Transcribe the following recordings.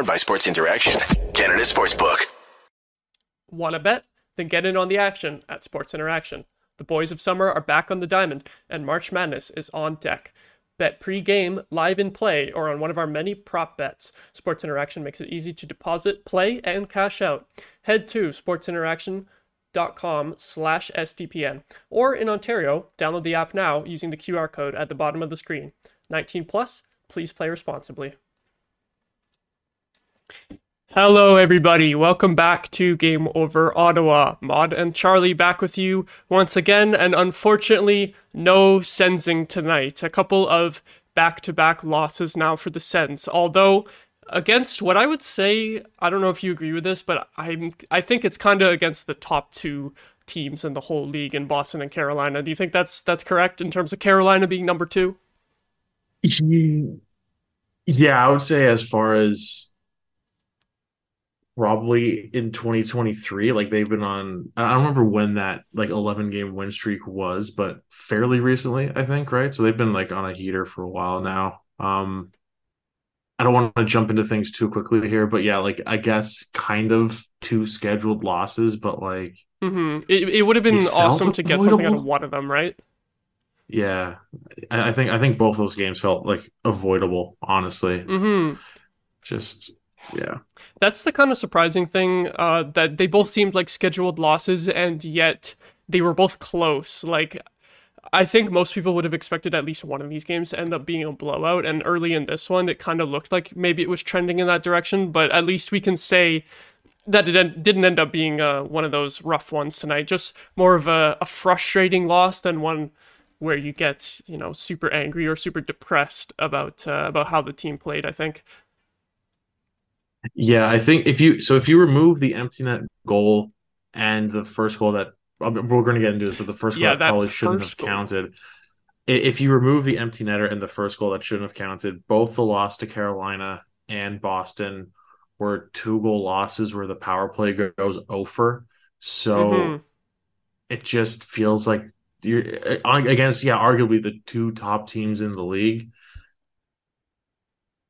Powered by Sports Interaction, Canada Sportsbook. Want to bet? Then get in on the action at Sports Interaction. The boys of summer are back on the diamond, and March Madness is on deck. Bet pre-game, live in play, or on one of our many prop bets. Sports Interaction makes it easy to deposit, play, and cash out. Head to sportsinteraction.com slash SDPN. Or in Ontario, download the app now using the QR code at the bottom of the screen. 19 plus, please play responsibly. Hello, everybody. Welcome back to Game Over Ottawa. Maude and Charlie back with you once again, and unfortunately, no Sensing tonight. A couple of back to back losses now for the Sens, although against what I would say, I don't know if you agree with this, but I'm I think it's kind of against the top two teams in the whole league in Boston and Carolina. Do you think that's that's correct in terms of Carolina being number two? Yeah, I would say as far as probably in 2023 like they've been on i don't remember when that like 11 game win streak was but fairly recently i think right? So they've been like on a heater for a while now. Um i don't want to jump into things too quickly here but yeah like i guess kind of two scheduled losses but like mm-hmm. it, it would have been awesome to get something out of one of them right? Yeah. I think i think both those games felt like avoidable honestly. Mm-hmm. just yeah. That's the kind of surprising thing uh, that they both seemed like scheduled losses, and yet they were both close. Like, I think most people would have expected at least one of these games to end up being a blowout, and early in this one, it kind of looked like maybe it was trending in that direction, but at least we can say that it didn't end up being uh, one of those rough ones tonight. Just more of a, a frustrating loss than one where you get you know super angry or super depressed about uh, about how the team played. I think. Yeah, I think if you so if you remove the empty net goal and the first goal that we're going to get into this, but the first goal yeah, that probably shouldn't have goal. counted. If you remove the empty netter and the first goal that shouldn't have counted, both the loss to Carolina and Boston were two goal losses where the power play goes over. So mm-hmm. it just feels like you're against, yeah, arguably the two top teams in the league.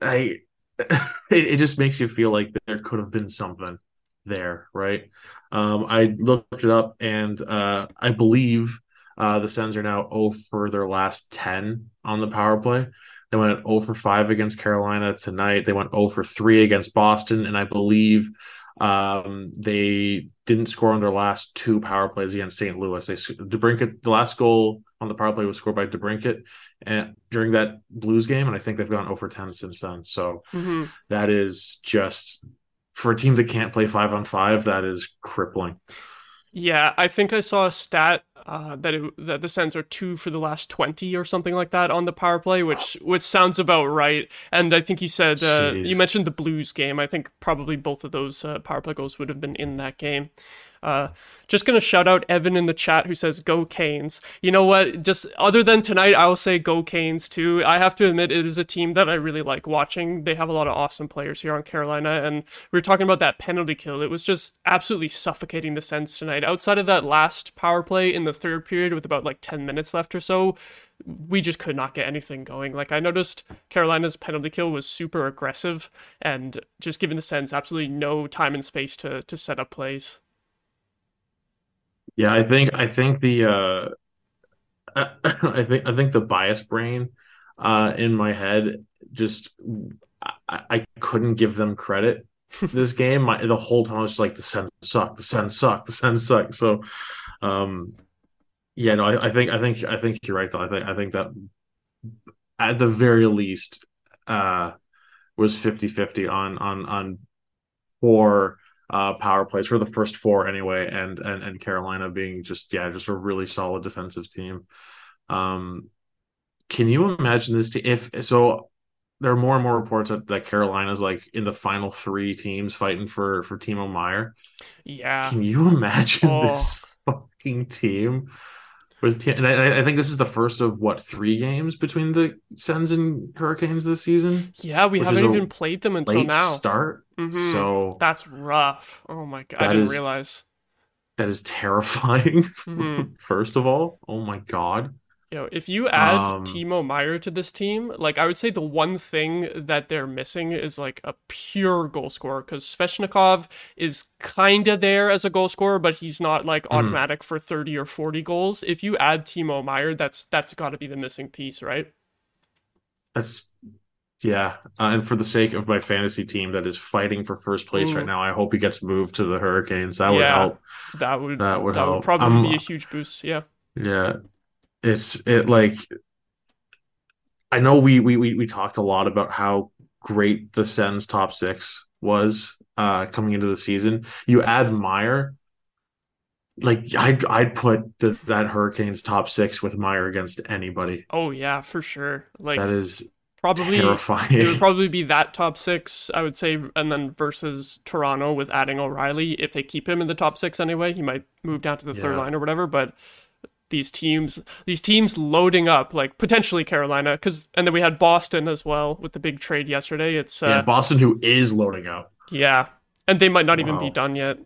I it, it just makes you feel like there could have been something there, right? Um, I looked it up, and uh, I believe uh, the Sens are now 0 for their last 10 on the power play. They went 0 for 5 against Carolina tonight. They went 0 for 3 against Boston, and I believe um, they didn't score on their last two power plays against St. Louis. They DeBrincat, the last goal on the power play was scored by DeBrincat, and during that Blues game, and I think they've gone over ten since then. So mm-hmm. that is just for a team that can't play five on five. That is crippling. Yeah, I think I saw a stat uh, that it, that the Sens are two for the last twenty or something like that on the power play, which which sounds about right. And I think you said uh, you mentioned the Blues game. I think probably both of those uh, power play goals would have been in that game. Uh, just gonna shout out Evan in the chat who says "Go Canes." You know what? Just other than tonight, I will say "Go Canes" too. I have to admit, it is a team that I really like watching. They have a lot of awesome players here on Carolina, and we were talking about that penalty kill. It was just absolutely suffocating the Sens tonight. Outside of that last power play in the third period with about like ten minutes left or so, we just could not get anything going. Like I noticed Carolina's penalty kill was super aggressive and just giving the Sens absolutely no time and space to to set up plays. Yeah, I think I think the uh I think I think the bias brain uh in my head just I, I couldn't give them credit this game. My, the whole time I was just like the Sens suck, the Sens suck, the Sens suck. So um yeah, no, I, I think I think I think you're right though. I think I think that at the very least uh was 50-50 on on on four uh, power plays for the first four anyway, and and and Carolina being just yeah, just a really solid defensive team. Um, can you imagine this team if so? There are more and more reports that, that Carolina's like in the final three teams fighting for for Timo Meier. Yeah, can you imagine oh. this fucking team? With and I, I, think this is the first of what three games between the Sens and Hurricanes this season. Yeah, we haven't even played them until now. Start mm-hmm. so that's rough. Oh my god, I didn't is, realize that is terrifying. Mm-hmm. first of all, oh my god. You know, if you add um, Timo Meier to this team, like I would say the one thing that they're missing is like a pure goal scorer because Svechnikov is kind of there as a goal scorer, but he's not like mm-hmm. automatic mm. for 30 or 40 goals. If you add Timo Meier, that's that's got to be the missing piece, right? That's yeah, uh, and for the sake of my fantasy team that is fighting for first place Ooh. right now, I hope he gets moved to the Hurricanes. That would help. That would that would that help. Would probably um, be a huge boost. Yeah. Yeah, it's it like I know we we we, we talked a lot about how great the Sens top six was uh coming into the season. You add Meier, like I'd I'd put the, that Hurricanes top six with Meier against anybody. Oh yeah, for sure. Like that is probably terrifying. It would probably be that top six, I would say, and then versus Toronto with adding O'Reilly. If they keep him in the top six anyway, he might move down to the yeah. third line or whatever. But these teams, these teams loading up, like potentially Carolina, because and then we had Boston as well with the big trade yesterday. It's uh, yeah, Boston who is loading up. Yeah, and they might not wow. even be done yet.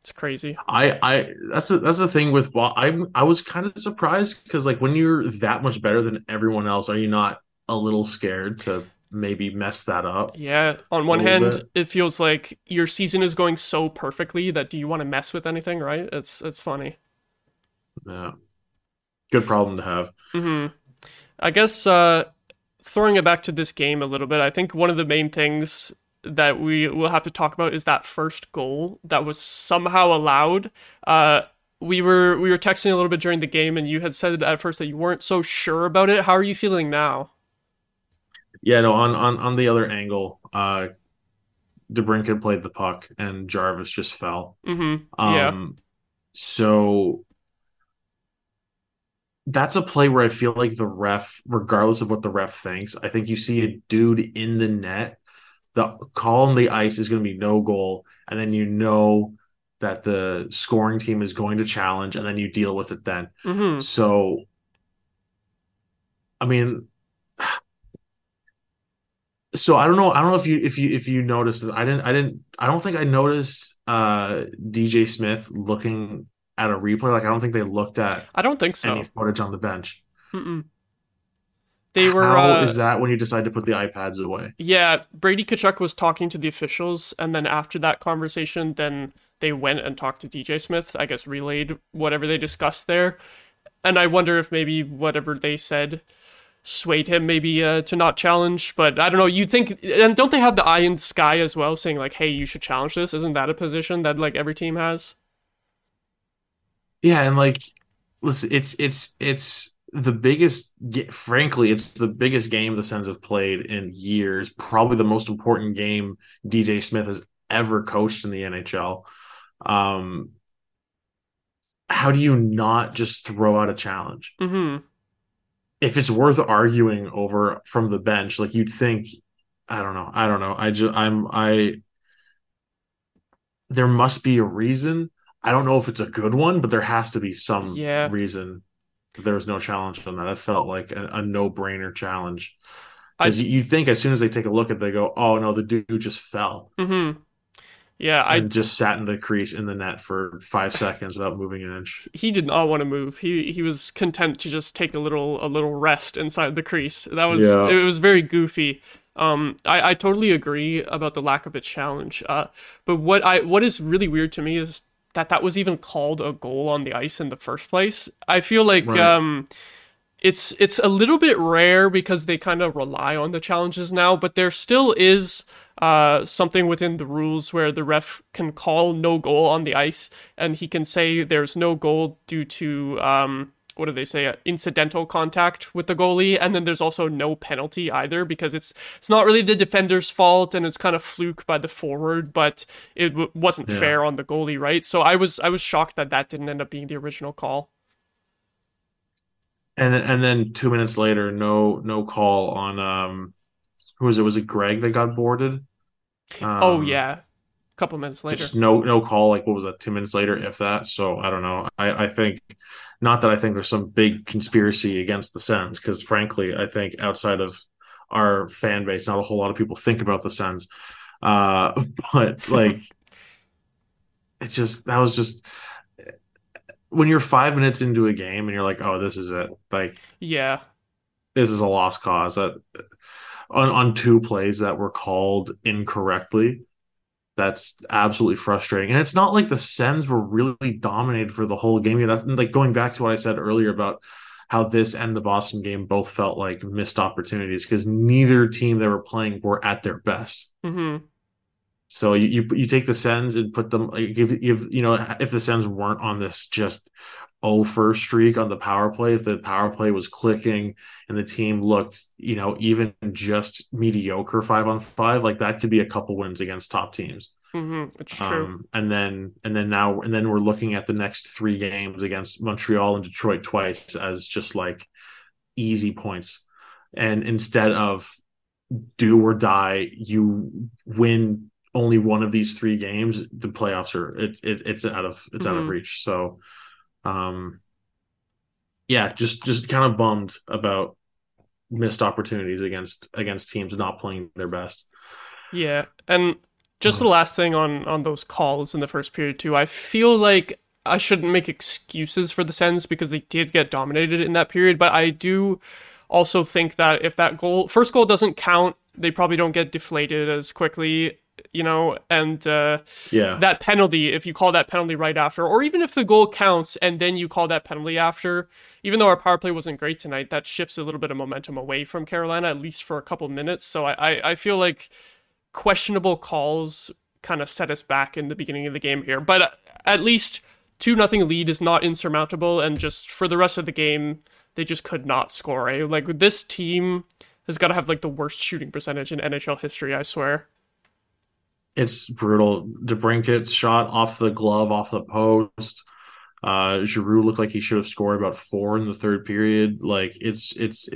It's crazy. I, I that's a, that's the thing with I I was kind of surprised because like when you're that much better than everyone else, are you not a little scared to maybe mess that up. Yeah, on one hand, bit. it feels like your season is going so perfectly that do you want to mess with anything, right? It's it's funny. Yeah. Good problem to have. Mm-hmm. I guess uh, throwing it back to this game a little bit, I think one of the main things that we will have to talk about is that first goal that was somehow allowed. Uh, we were we were texting a little bit during the game, and you had said at first that you weren't so sure about it. How are you feeling now? Yeah, no, on on on the other angle, uh DeBrincat played the puck and Jarvis just fell. Mm-hmm. Yeah. Um, so that's a play where I feel like the ref, regardless of what the ref thinks, I think you see a dude in the net. The call on the ice is going to be no goal, and then you know that the scoring team is going to challenge, and then you deal with it then. Mm-hmm. So, I mean, so I don't know. I don't know if you if you if you noticed this. I didn't. I didn't. I don't think I noticed uh DJ Smith looking at a replay. Like I don't think they looked at. I don't think so. Any footage on the bench. Mm-mm. They were. How uh, is that when you decide to put the iPads away? Yeah, Brady Tkachuk was talking to the officials, and then after that conversation, then they went and talked to DJ Smith. I guess relayed whatever they discussed there, and I wonder if maybe whatever they said swayed him maybe uh, to not challenge. But I don't know. You think and don't they have the eye in the sky as well, saying like, "Hey, you should challenge this"? Isn't that a position that like every team has? Yeah, and like, listen, it's it's it's the biggest. Frankly, it's the biggest game the Sens have played in years. Probably the most important game DJ Smith has ever coached in the NHL. Um, how do you not just throw out a challenge? Mm-hmm if it's worth arguing over from the bench, like you'd think, I don't know, I don't know. I just I'm I there must be a reason. I don't know if it's a good one, but there has to be some yeah. reason there was no challenge on that. That felt like a, a no brainer challenge. Because you'd think as soon as they take a look at, it, they go, "Oh no, the dude just fell." Mm-hmm. Yeah, I just sat in the crease in the net for five seconds without moving an inch. He did not want to move. He he was content to just take a little a little rest inside the crease. That was yeah. it was very goofy. Um, I, I totally agree about the lack of a challenge. Uh, but what I what is really weird to me is that that was even called a goal on the ice in the first place. I feel like right. um, it's it's a little bit rare because they kind of rely on the challenges now, but there still is uh, something within the rules where the ref can call no goal on the ice and he can say there's no goal due to um, what do they say uh, incidental contact with the goalie and then there's also no penalty either because it's it's not really the defender's fault and it's kind of fluke by the forward but it w- wasn't yeah. fair on the goalie right so i was i was shocked that that didn't end up being the original call and and then 2 minutes later no no call on um who was it? Was it Greig that got boarded? Oh, um, oh yeah, a couple minutes later. Just no no call. Like what was that? Two minutes later, if that. So I don't know. I I think not that I think there's some big conspiracy against the Sens because frankly I think outside of our fan base, not a whole lot of people think about the Sens. Uh, but like, it's just that was just when you're five minutes into a game and you're like, oh, this is it. Like, yeah, this is a lost cause. That on on two plays that were called incorrectly. That's absolutely frustrating. And it's not like the Sens were really dominated for the whole game. That's like going back to what I said earlier about how this and the Boston game both felt like missed opportunities because neither team they were playing were at their best. Mm-hmm. So you, you, you take the Sens and put them like if you know if the Sens weren't on this just oh first streak on the power play, if the power play was clicking and the team looked you know even just mediocre five on five, like that could be a couple wins against top teams. Mm-hmm. It's true. Um, and then and then now and then we're looking at the next three games against Montreal and Detroit twice as just like easy points. And instead of do or die, you win only one of these three games. The playoffs are it, it it's out of it's mm-hmm. out of mm-hmm. reach. So, um, yeah, just just kind of bummed about missed opportunities against against teams not playing their best. Yeah, and just the last thing on on those calls in the first period too. I feel like I shouldn't make excuses for the Sens because they did get dominated in that period, but I do also think that if that goal first goal doesn't count, they probably don't get deflated as quickly you know, and uh, yeah, that penalty, if you call that penalty right after, or even if the goal counts and then you call that penalty after, even though our power play wasn't great tonight, that shifts a little bit of momentum away from Carolina, at least for a couple minutes. So I, I, I feel like questionable calls kind of set us back in the beginning of the game here. But at least two nothing lead is not insurmountable, and just for the rest of the game, they just could not score. Eh? Like this team has got to have like the worst shooting percentage in NHL history. I swear. It's brutal. DeBrincat's shot off the glove, off the post. Uh, Giroux looked like he should have scored about four in the third period. Like it's it's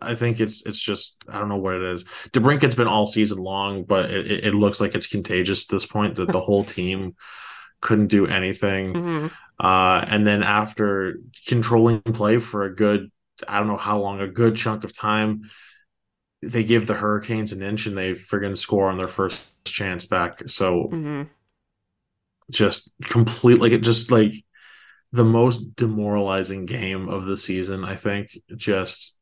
I think it's it's just I don't know what it is. DeBrincat's been all season long, but it, it looks like it's contagious at this point that the whole team couldn't do anything. Mm-hmm. Uh, and then after controlling play for a good I don't know how long, a good chunk of time, they give the Hurricanes an inch and they friggin' score on their first chance back. So mm-hmm. just complete like it just like the most demoralizing game of the season, I think. Just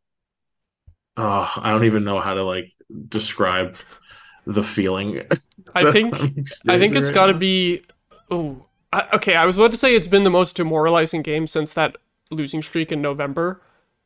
oh, I don't even know how to like describe the feeling. I think I think it's right got to be. Oh, okay. I was about to say it's been the most demoralizing game since that losing streak in November.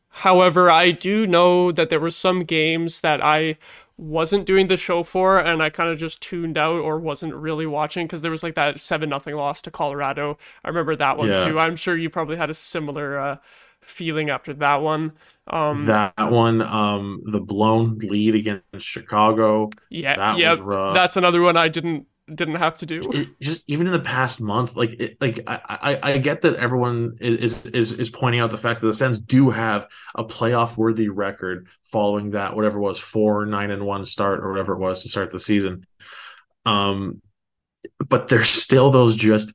However, I do know that there were some games that I wasn't doing the show for and I kind of just tuned out or wasn't really watching because there was like that 7 nothing loss to Colorado. I remember that one yeah. too. I'm sure you probably had a similar uh, feeling after that one. Um, that one, um, the blown lead against Chicago. Yeah, that yeah, that's another one I didn't didn't have to do. It, just even in the past month, like it, like I, I I get that everyone is is is pointing out the fact that the Sens do have a playoff worthy record following that whatever it was four nine and one start or whatever it was to start the season. Um, but there's still those just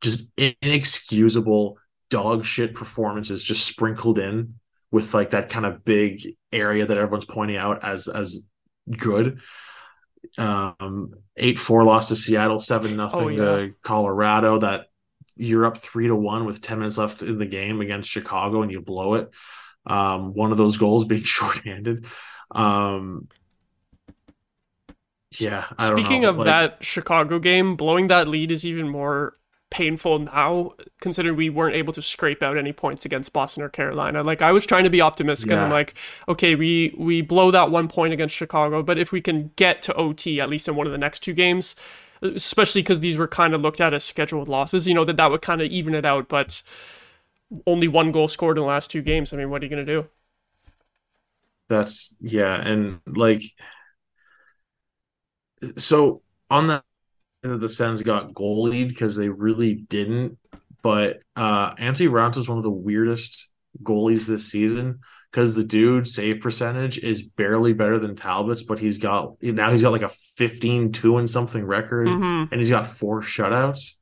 just inexcusable dog shit performances just sprinkled in with like that kind of big area that everyone's pointing out as as good um, eight four loss to Seattle, seven nothing oh, yeah. to Colorado. That you're up three to one with ten minutes left in the game against Chicago, and you blow it. Um, one of those goals being shorthanded. Um, yeah. Speaking of like, that Chicago game, blowing that lead is even more painful now, considering we weren't able to scrape out any points against Boston or Carolina. Like I was trying to be optimistic, yeah. and I'm like, okay, we we blow that one point against Chicago, but if we can get to OT at least in one of the next two games, especially because these were kind of looked at as scheduled losses, you know that that would kind of even it out. But only one goal scored in the last two games. I mean, what are you gonna do? That's yeah, and like so on that that the Sens got goalied because they really didn't. But uh Antti Raanta is one of the weirdest goalies this season because the dude save percentage is barely better than Talbot's, but he's got now he's got like a 15 2 and something record mm-hmm. and he's got four shutouts.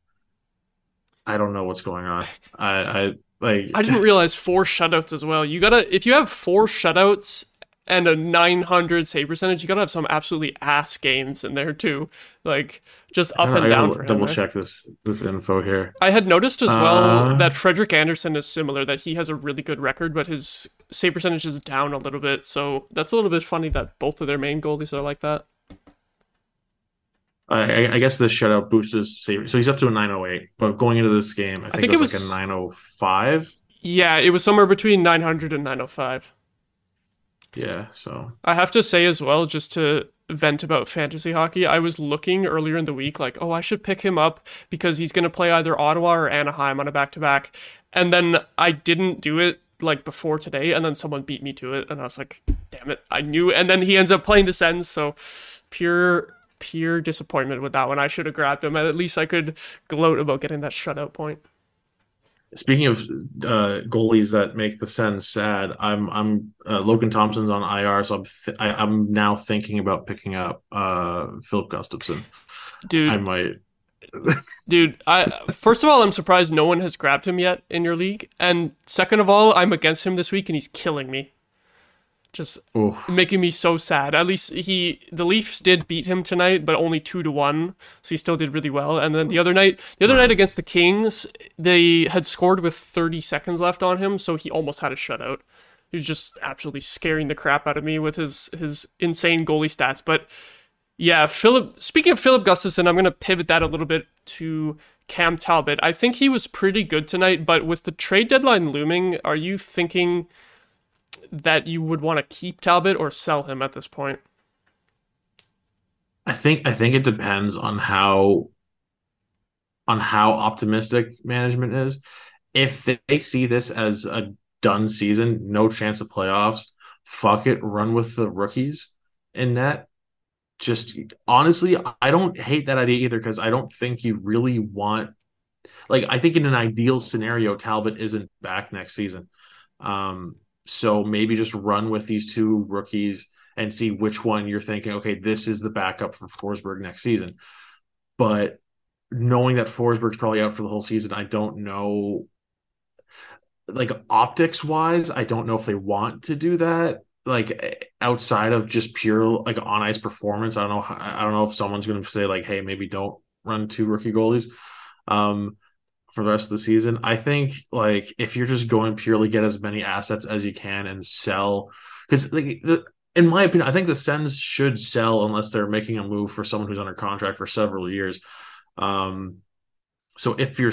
I don't know what's going on. I, I like I didn't realize four shutouts as well. You gotta if you have four shutouts and a 900 save percentage, you gotta have some absolutely ass games in there too, like just up and down for him. Double check this this info here. I had noticed as well uh... that Frederik Andersen is similar, that he has a really good record, but his save percentage is down a little bit. So that's a little bit funny that both of their main goalies are like that. I, I guess this shutout boosts his save. So he's up to a 908, but going into this game, I think, I think it, was it was like a 905. Yeah, it was somewhere between 900 and 905. Yeah, so I have to say as well, just to vent about fantasy hockey, I was looking earlier in the week, like, oh, I should pick him up because he's going to play either Ottawa or Anaheim on a back to back. And then I didn't do it like before today, and then someone beat me to it, and I was like, damn it, I knew. And then he ends up playing the Sens, so pure pure disappointment with that one. I should have grabbed him, at least I could gloat about getting that shutout point. Speaking of uh, goalies that make the Sens sad, I'm I'm uh, Logan Thompson's on IR, so I'm th- I, am now thinking about picking up uh, Filip Gustavsson. Dude, I might. Dude, I first of all, I'm surprised no one has grabbed him yet in your league, and second of all, I'm against him this week, and he's killing me just Oof. making me so sad. At least he the Leafs did beat him tonight, but only two to one, so he still did really well. And then the other night, the other night against the Kings, they had scored with 30 seconds left on him, so he almost had a shutout. He was just absolutely scaring the crap out of me with his his insane goalie stats. But yeah, Filip. Speaking of Filip Gustavsson, I'm going to pivot that a little bit to Cam Talbot. I think he was pretty good tonight, but with the trade deadline looming, are you thinking? That you would want to keep Talbot or sell him at this point? I think I think it depends on how on how optimistic management is. If they see this as a done season, no chance of playoffs, fuck it, run with the rookies in net. Just honestly, I don't hate that idea either because I don't think you really want like I think in an ideal scenario, Talbot isn't back next season. Um, so maybe just run with these two rookies and see which one you're thinking, okay, this is the backup for Forsberg next season. But knowing that Forsberg's probably out for the whole season, I don't know. Like optics wise, I don't know if they want to do that. Like outside of just pure like on ice performance, I don't know. I don't know if someone's going to say like, hey, maybe don't run two rookie goalies. Um, for the rest of the season. I think like if you're just going purely get as many assets as you can and sell because like the, in my opinion, I think the Sens should sell unless they're making a move for someone who's under contract for several years. Um, so if you're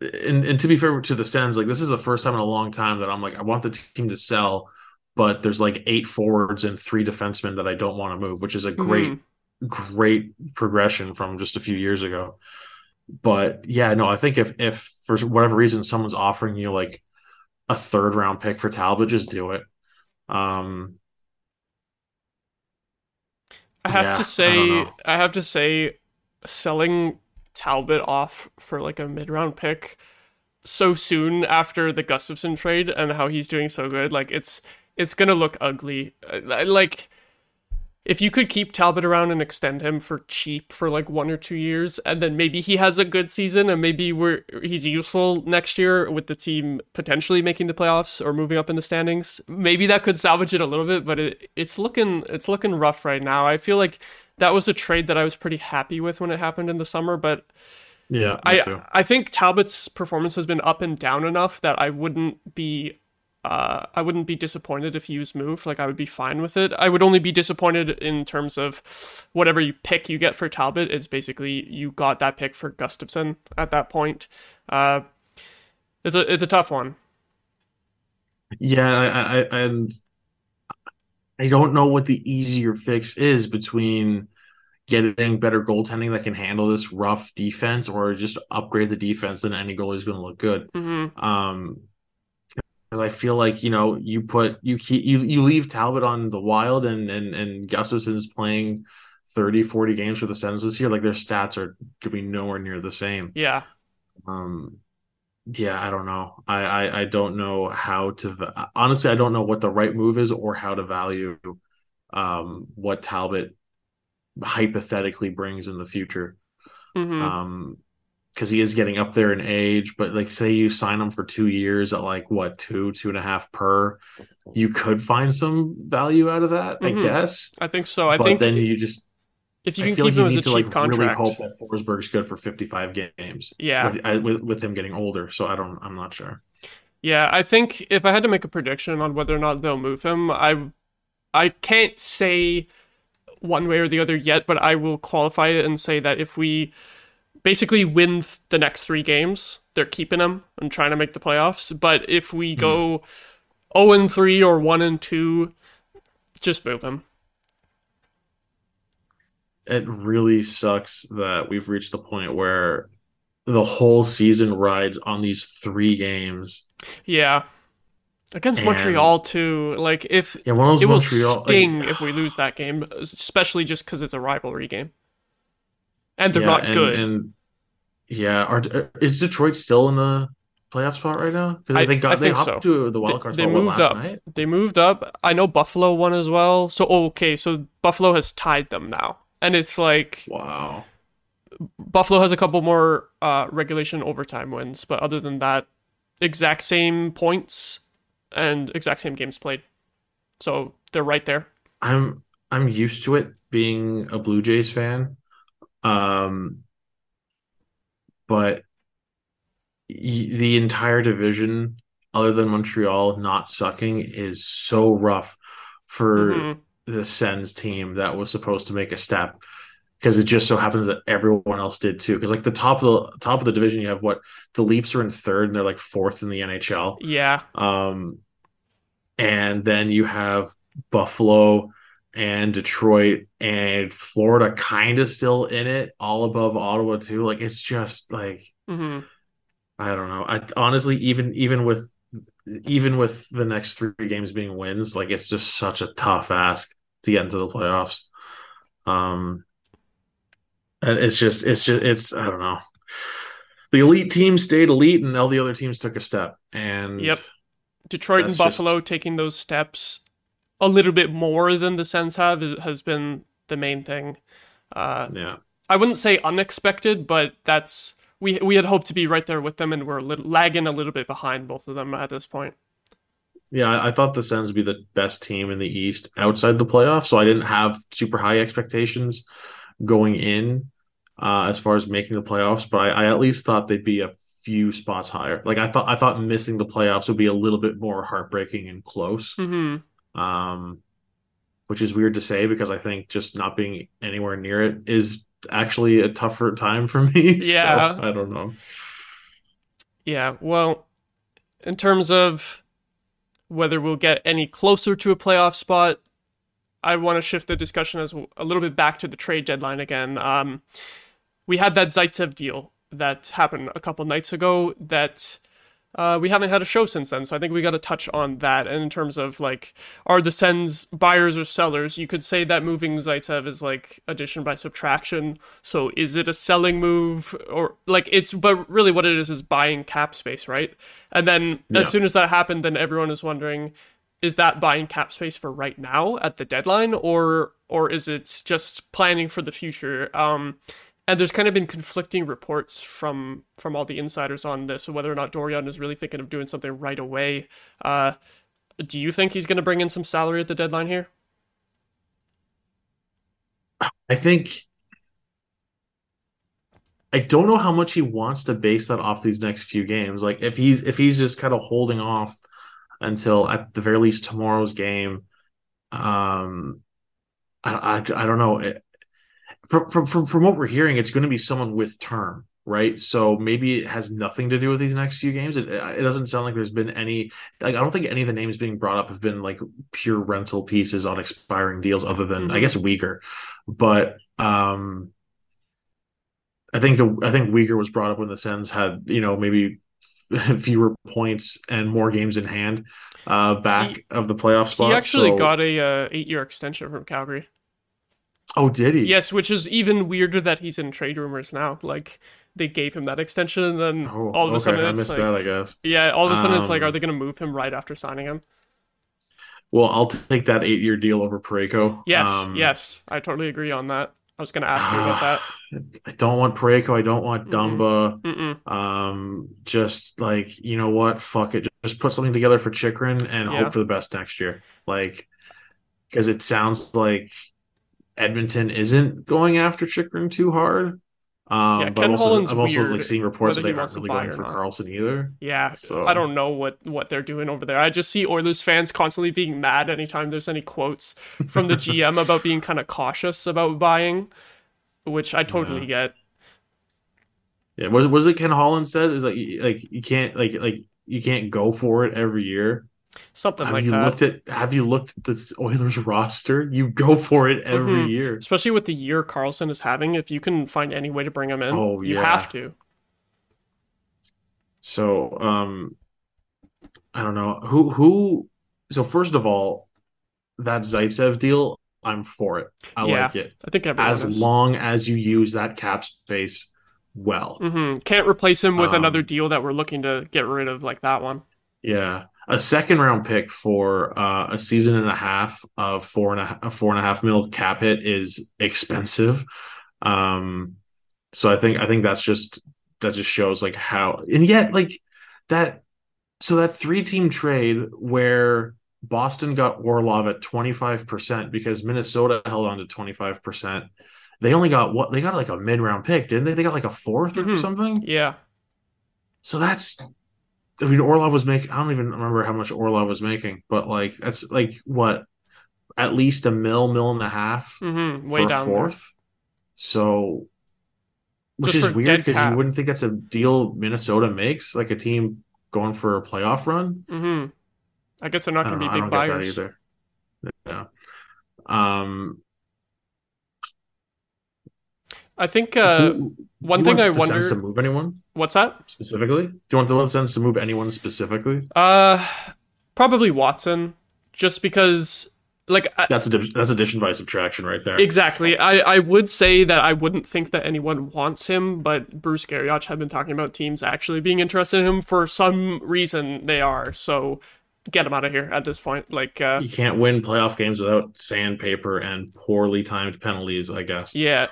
and, and to be fair to the Sens, like this is the first time in a long time that I'm like I want the team to sell, but there's like eight forwards and three defensemen that I don't want to move, which is a great, mm-hmm. great progression from just a few years ago but yeah, no, I think if if for whatever reason someone's offering you like a third round pick for Talbot, just do it. Um, I have yeah, to say, I, I, have to say, selling Talbot off for like a mid round pick so soon after the Gustavsson trade and how he's doing so good, like it's it's gonna look ugly. Uh, like if you could keep Talbot around and extend him for cheap for like one or two years, and then maybe he has a good season, and maybe we're he's useful next year with the team potentially making the playoffs or moving up in the standings. Maybe that could salvage it a little bit, but it, it's looking it's looking rough right now. I feel like that was a trade that I was pretty happy with when it happened in the summer, but yeah, I I think Talbot's performance has been up and down enough that I wouldn't be uh, I wouldn't be disappointed if he was moved. Like I would be fine with it. I would only be disappointed in terms of whatever you pick you get for Talbot. It's basically you got that pick for Gustavsson at that point. Uh, it's a it's a tough one. Yeah, I, I and I don't know what the easier fix is between getting better goaltending that can handle this rough defense or just upgrade the defense. Then any goalie is going to look good. Mm-hmm. Um, because I feel like you know you put you keep you you leave Talbot on the Wild and and and Gustavsson's playing 30 40 games for the Sens this year like their stats are could be nowhere near the same. Yeah. Um yeah, I don't know. I, I I don't know how to honestly I don't know what the right move is or how to value um what Talbot hypothetically brings in the future. Mm-hmm. Um because he is getting up there in age. But like, say you sign him for two years at like what two, two and a half per, you could find some value out of that, mm-hmm. I guess. I think so. I but think then you just if you can keep like him as a cheap like contract, really hope that Forsberg's good for 55 games. Yeah, with, I, with, with him getting older. So I don't. I'm not sure. Yeah, I think if I had to make a prediction on whether or not they'll move him, I I can't say one way or the other yet, but I will qualify it and say that if we basically win the next three games, they're keeping him and trying to make the playoffs. But if we mm. go 0 and 3 or 1 and 2, just move him. It really sucks that we've reached the point where the whole season rides on these three games. Yeah. Against and, Montreal too, like if yeah, one of those it Montreal, will sting like, if we lose that game, especially just because it's a rivalry game, and they're yeah, not and, good. And yeah, are, is Detroit still in the playoff spot right now? Because they got they hopped so. to the wild card. They, they moved up. Night? They moved up. I know Buffalo won as well. So oh, okay, so Buffalo has tied them now, and it's like wow. Buffalo has a couple more uh, regulation overtime wins, but other than that, exact same points and exact same games played. So they're right there. I'm I'm used to it being a Blue Jays fan. Um but the entire division other than Montreal not sucking is so rough for mm-hmm. the Sens team that was supposed to make a step because it just so happens that everyone else did too. Because like the top of the top of the division, you have what the Leafs are in third and they're like fourth in the NHL. Yeah. Um, and then you have Buffalo and Detroit and Florida kind of still in it, all above Ottawa too. Like it's just like mm-hmm. I don't know. I honestly even even with even with the next three games being wins, like it's just such a tough ask to get into the playoffs. Um, and it's just it's just it's I don't know. The elite team stayed elite, and all the other teams took a step. And yep, Detroit and Buffalo just... taking those steps a little bit more than the Sens have has been the main thing. Uh, yeah, I wouldn't say unexpected, but that's we we had hoped to be right there with them, and we're little, lagging a little bit behind both of them at this point. Yeah, I thought the Sens would be the best team in the East outside the playoffs, so I didn't have super high expectations going in uh, as far as making the playoffs. But I, I at least thought they'd be a few spots higher. Like I thought, I thought missing the playoffs would be a little bit more heartbreaking and close. Mm-hmm. Um, which is weird to say because I think just not being anywhere near it is actually a tougher time for me. Yeah, so, I don't know. Yeah, well, in terms of whether we'll get any closer to a playoff spot, I want to shift the discussion as a little bit back to the trade deadline again. Um, we had that Zaitsev deal that happened a couple nights ago that uh, we haven't had a show since then, so I think we got to touch on that. And in terms of like, are the Sens buyers or sellers? You could say that moving Zaitsev is like addition by subtraction. So is it a selling move or like it's? But really, what it is is buying cap space, right? And then yeah. as soon as that happened, then everyone is wondering, is that buying cap space for right now at the deadline, or or is it just planning for the future? Um, and there's kind of been conflicting reports from from all the insiders on this, whether or not Dorion is really thinking of doing something right away. Uh, do you think he's going to bring in some salary at the deadline here? I think I don't know how much he wants to base that off these next few games. Like if he's if he's just kind of holding off until at the very least tomorrow's game, um, I I, I don't know. It, from, from from from what we're hearing, it's going to be someone with term, right? So maybe it has nothing to do with these next few games. It, it doesn't sound like there's been any. Like I don't think any of the names being brought up have been like pure rental pieces on expiring deals, other than mm-hmm. I guess Weegar. But um, I think the I think Weegar was brought up when the Sens had you know maybe fewer points and more games in hand uh, back he, of the playoff spot. He actually so... got a uh, eight year extension from Calgary. Oh, did he? Yes, which is even weirder that he's in trade rumors now. Like they gave him that extension, and then oh, all of a okay. sudden it's like, that, I guess. Yeah, all of a sudden um, it's like, are um, they going to move him right after signing him? Well, I'll take that eight-year deal over Parayko. Yes, um, yes, I totally agree on that. I was going to ask you about that. I don't want Parayko. I don't want Dumba. Mm-mm. Um, just like you know what, fuck it. Just put something together for Chychrun and yeah. hope for the best next year. Like, because it sounds like Edmonton isn't going after Chychrun too hard. Um, yeah, but Ken also, Holland's I'm also like seeing reports that they aren't really going for not. Karlsson either. Yeah, so. I don't know what what they're doing over there. I just see Oilers fans constantly being mad anytime there's any quotes from the GM about being kind of cautious about buying, which I totally yeah. get. Yeah, was was it Ken Holland said is like like you can't like like you can't go for it every year. Something have like you that. Looked at, have you looked at this Oilers roster? You go for it every mm-hmm. year. Especially with the year Karlsson is having. If you can find any way to bring him in, oh, you have to. So, um, I don't know. Who, who, so first of all, that Zaitsev deal, I'm for it. I yeah, like it. I think as is. long as you use that cap space well. Mm-hmm. Can't replace him with um, another deal that we're looking to get rid of, like that one. Yeah a second round pick for uh, a season and a half of four and a, half, a four and a half mil cap hit is expensive. Um, so I think I think that's just that just shows like how and yet like that so that three team trade where Boston got Orlov at 25% because Minnesota held on to 25%. They only got what they got like a mid round pick, didn't they? They got like a 4th mm-hmm. or something. Yeah. So that's I mean, Orlov was making. I don't even remember how much Orlov was making, but like that's like what, at least a mill, mill and a half, mm-hmm. way down fourth. There. So, which Just is weird because you wouldn't think that's a deal Minnesota makes, like a team going for a playoff run. Mm-hmm. I guess they're not going to be big buyers either. Yeah. Um, I think uh, one thing I wonder to move anyone. What's that specifically? Do you want the Sens to move anyone specifically? Uh, probably Watson, just because like that's a that's addition by subtraction right there. Exactly. I I would say that I wouldn't think that anyone wants him, but Bruce Garrioch had been talking about teams actually being interested in him for some reason. They are so. Get him out of here at this point. Like uh, you can't win playoff games without sandpaper and poorly timed penalties. I guess. Yeah,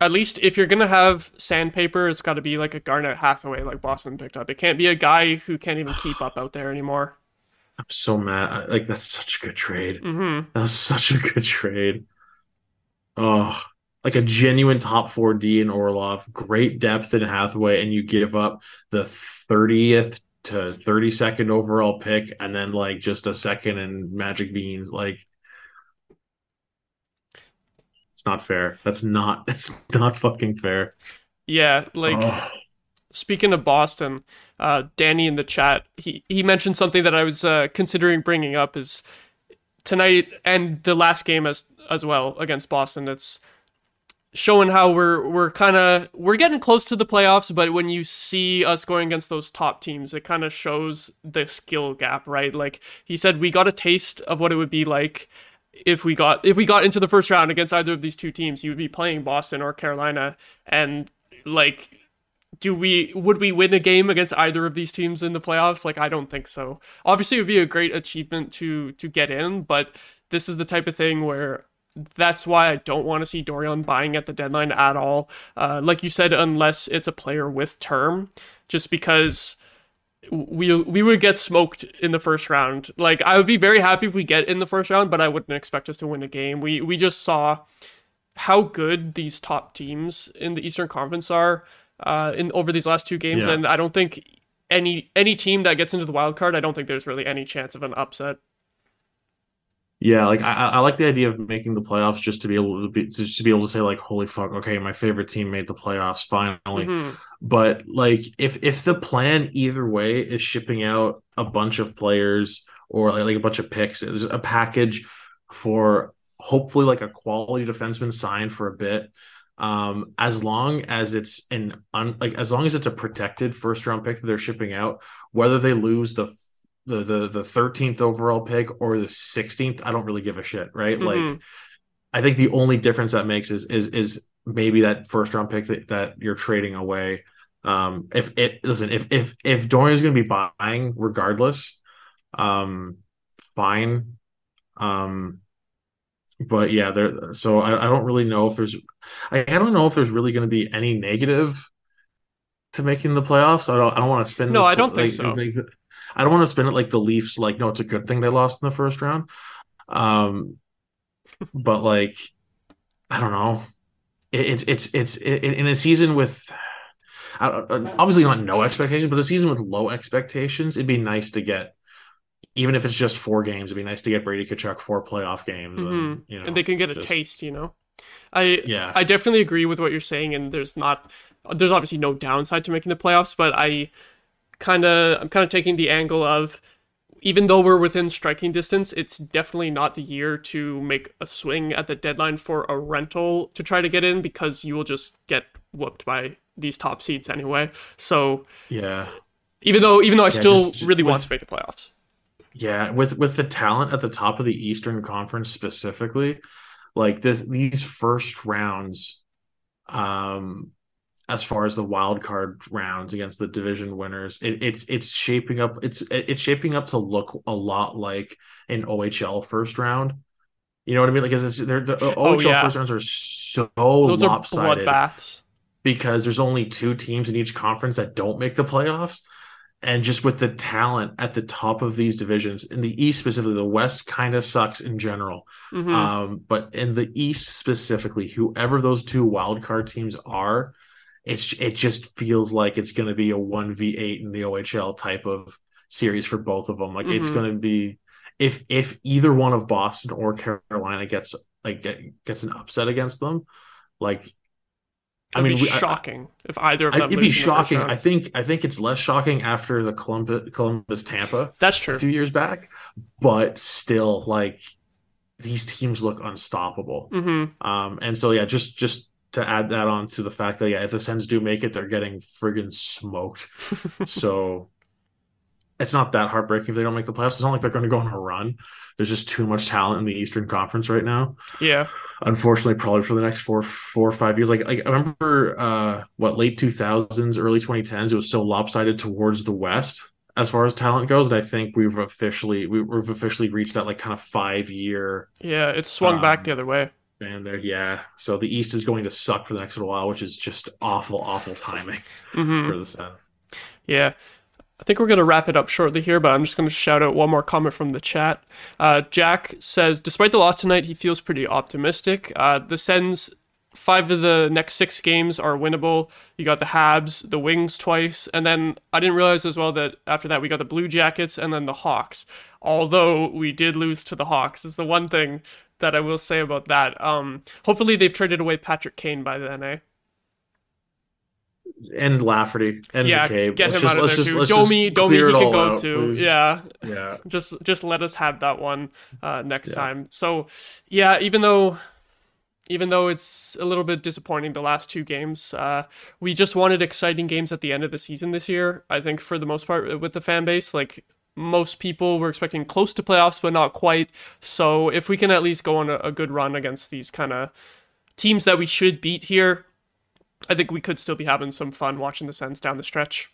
at least if you're gonna have sandpaper, it's got to be like a Garnet Hathaway, like Boston picked up. It can't be a guy who can't even keep up out there anymore. I'm so mad. Like that's such a good trade. Mm-hmm. That was such a good trade. Oh, like a genuine top four D in Orlov, great depth in Hathaway, and you give up the thirtieth to thirty second overall pick, and then like just a second and Magic Beans. Like it's not fair. That's not. that's not fucking fair. Yeah, like oh. speaking of Boston, uh, Danny in the chat, he he mentioned something that I was uh, considering bringing up is tonight and the last game as as well against Boston. It's showing how we're we're kind of we're getting close to the playoffs but when you see us going against those top teams it kind of shows the skill gap right like he said we got a taste of what it would be like if we got if we got into the first round against either of these two teams, you would be playing Boston or Carolina, and like, do we would we win a game against either of these teams in the playoffs? Like, I don't think so. Obviously, it would be a great achievement to to get in, but this is the type of thing where that's why I don't want to see Dorion buying at the deadline at all. Uh, like you said, unless it's a player with term, just because we we would get smoked in the first round. Like I would be very happy if we get in the first round, but I wouldn't expect us to win a game. We we just saw how good these top teams in the Eastern Conference are uh, in over these last two games, yeah. and I don't think any any team that gets into the wild card, I don't think there's really any chance of an upset. Yeah, like I, I like the idea of making the playoffs just to be able to be just to be able to say like, holy fuck, okay, my favorite team made the playoffs finally. Mm-hmm. But like, if if the plan either way is shipping out a bunch of players or like, like a bunch of picks, there's a package for hopefully like a quality defenseman signed for a bit. Um, as long as it's an un, like as long as it's a protected first round pick that they're shipping out, whether they lose the the the the 13th overall pick or the 16th, I don't really give a shit, right? Mm-hmm. Like I think the only difference that makes is is is maybe that first round pick that, that you're trading away. Um if it listen, if if if Dorion is gonna be buying regardless, um fine. Um but yeah, there. So I, I don't really know if there's, I, I don't know if there's really going to be any negative to making the playoffs. I don't. I don't want to spend No, this, I don't like, think so. I don't want to spin it like the Leafs. Like, no, it's a good thing they lost in the first round. Um, but like, I don't know. It, it's it's it's it, in a season with. Obviously, not no expectations, but a season with low expectations, it'd be nice to get even if it's just four games, it'd be nice to get Brady Tkachuk four playoff games, Mhm. and, you know, and they can get a taste, you know. I Yeah. I definitely agree with what you're saying, and there's not there's obviously no downside to making the playoffs, but I kind of I'm kind of taking the angle of even though we're within striking distance, it's definitely not the year to make a swing at the deadline for a rental to try to get in because you will just get whooped by these top seeds anyway. So Yeah, even though even though I still just really want to make the playoffs. yeah. With with the talent at the top of the Eastern Conference specifically, like this, these first rounds, um, as far as the wild card rounds against the division winners, it, it's it's shaping up. It's it's shaping up to look a lot like an OHL first round. You know what I mean? Like, it's, they're, the OHL Oh, yeah. first rounds are so Those are lopsided. bloodbaths. because there's only two teams in each conference that don't make the playoffs. And just with the talent at the top of these divisions, in the East specifically, the West kind of sucks in general. Mhm. Um, but in the East specifically, whoever those two wild card teams are, it's it just feels like it's going to be a one v eight in the OHL type of series for both of them. Like it's Mhm. going to be if if either one of Boston or Carolina gets like get, gets an upset against them, like I It'd mean, be we- I- shocking if either of I, them. it'd be lose in the first shocking. I think I think it's less shocking after the Columbus Columbus Tampa That's true. a few years back, but still, like these teams look unstoppable. hmm Um, and so yeah, just just to add that on to the fact that yeah, if the Sens do make it, they're getting friggin' smoked. so it's not that heartbreaking if they don't make the playoffs. It's not like they're going to go on a run. There's just too much talent in the Eastern Conference right now Yeah. unfortunately probably for the next four four or five years like, like i remember uh what late 2000s early 2010s it was so lopsided towards the west as far as talent goes that i think we've officially we- we've officially reached that like kind of five year Yeah. It's swung back Um, the other way. Band there yeah so the east is going to suck for the next little while which is just awful awful timing hmm for the Sens. Yeah. I think we're going to wrap it up shortly here, but I'm just going to shout out one more comment from the chat. Uh, Jack says, despite the loss tonight, he feels pretty optimistic. Uh, the Sens, five of the next six games are winnable. You got the Habs, the Wings twice, and then I didn't realize as well that after that we got the Blue Jackets and then the Hawks. Although we did lose to the Hawks, is the one thing that I will say about that. Um, hopefully they've traded away Patrick Kane by then, eh? and lafferty and yeah, McCabe. get Let's him just- out of there just- too. Domi, Domi, he can go out, too. please. Yeah, yeah just just let us have that one uh, next Yeah. time. So yeah, even though even though it's a little bit disappointing the last two games, uh, we just wanted exciting games at the end of the season this year. I think for the most part with the fan base, like most people were expecting close to playoffs, but not quite. So if we can at least go on a, a good run against these kind of teams that we should beat here. I think we could still be having some fun watching the Sens down the stretch.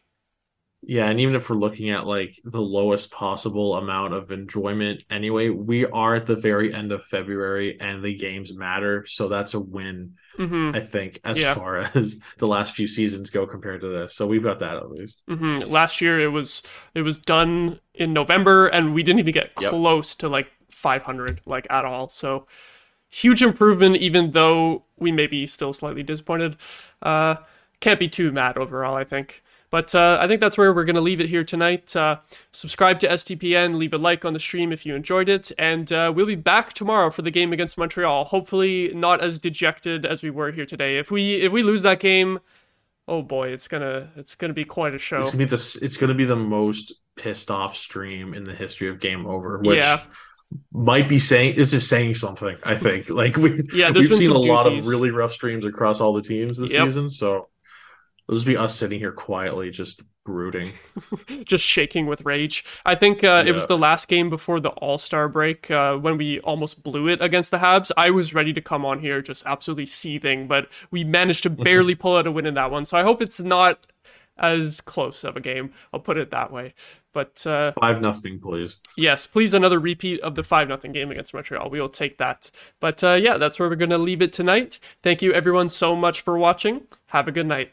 Yeah, and even if we're looking at like the lowest possible amount of enjoyment anyway, we are at the very end of February and the games matter. So that's a win, hmm I think, as Yeah. far as the last few seasons go compared to this. So we've got that at least. hmm Last year it was it was done in November, and we didn't even get Yep. close to like 500 like at all. So huge improvement, even though we may be still slightly disappointed. Uh, can't be too mad overall, I think. But uh, I think that's where we're going to leave it here tonight. Uh, subscribe to SDPN, leave a like on the stream if you enjoyed it, and uh, we'll be back tomorrow for the game against Montreal. Hopefully, not as dejected as we were here today. If we if we lose that game, oh boy, it's gonna it's gonna be quite a show. It's gonna be the it's gonna be the most pissed off stream in the history of Game Over, which Yeah. might be saying it's just saying something. I think like we yeah, we've seen a some lot of really rough streams across all the teams this Yep. season. So it'll just be us sitting here quietly, just brooding. just shaking with rage. I think uh, it was the last game before the All Star break uh, when we almost blew it against the Habs. I was ready to come on here just absolutely seething, but we managed to barely pull out a win in that one. So I hope it's not as close of a game. I'll put it that way. But uh, five nothing, please. Yes, please another repeat of the five nothing game against Montreal. We will take that. But uh, yeah, that's where we're going to leave it tonight. Thank you everyone so much for watching. Have a good night.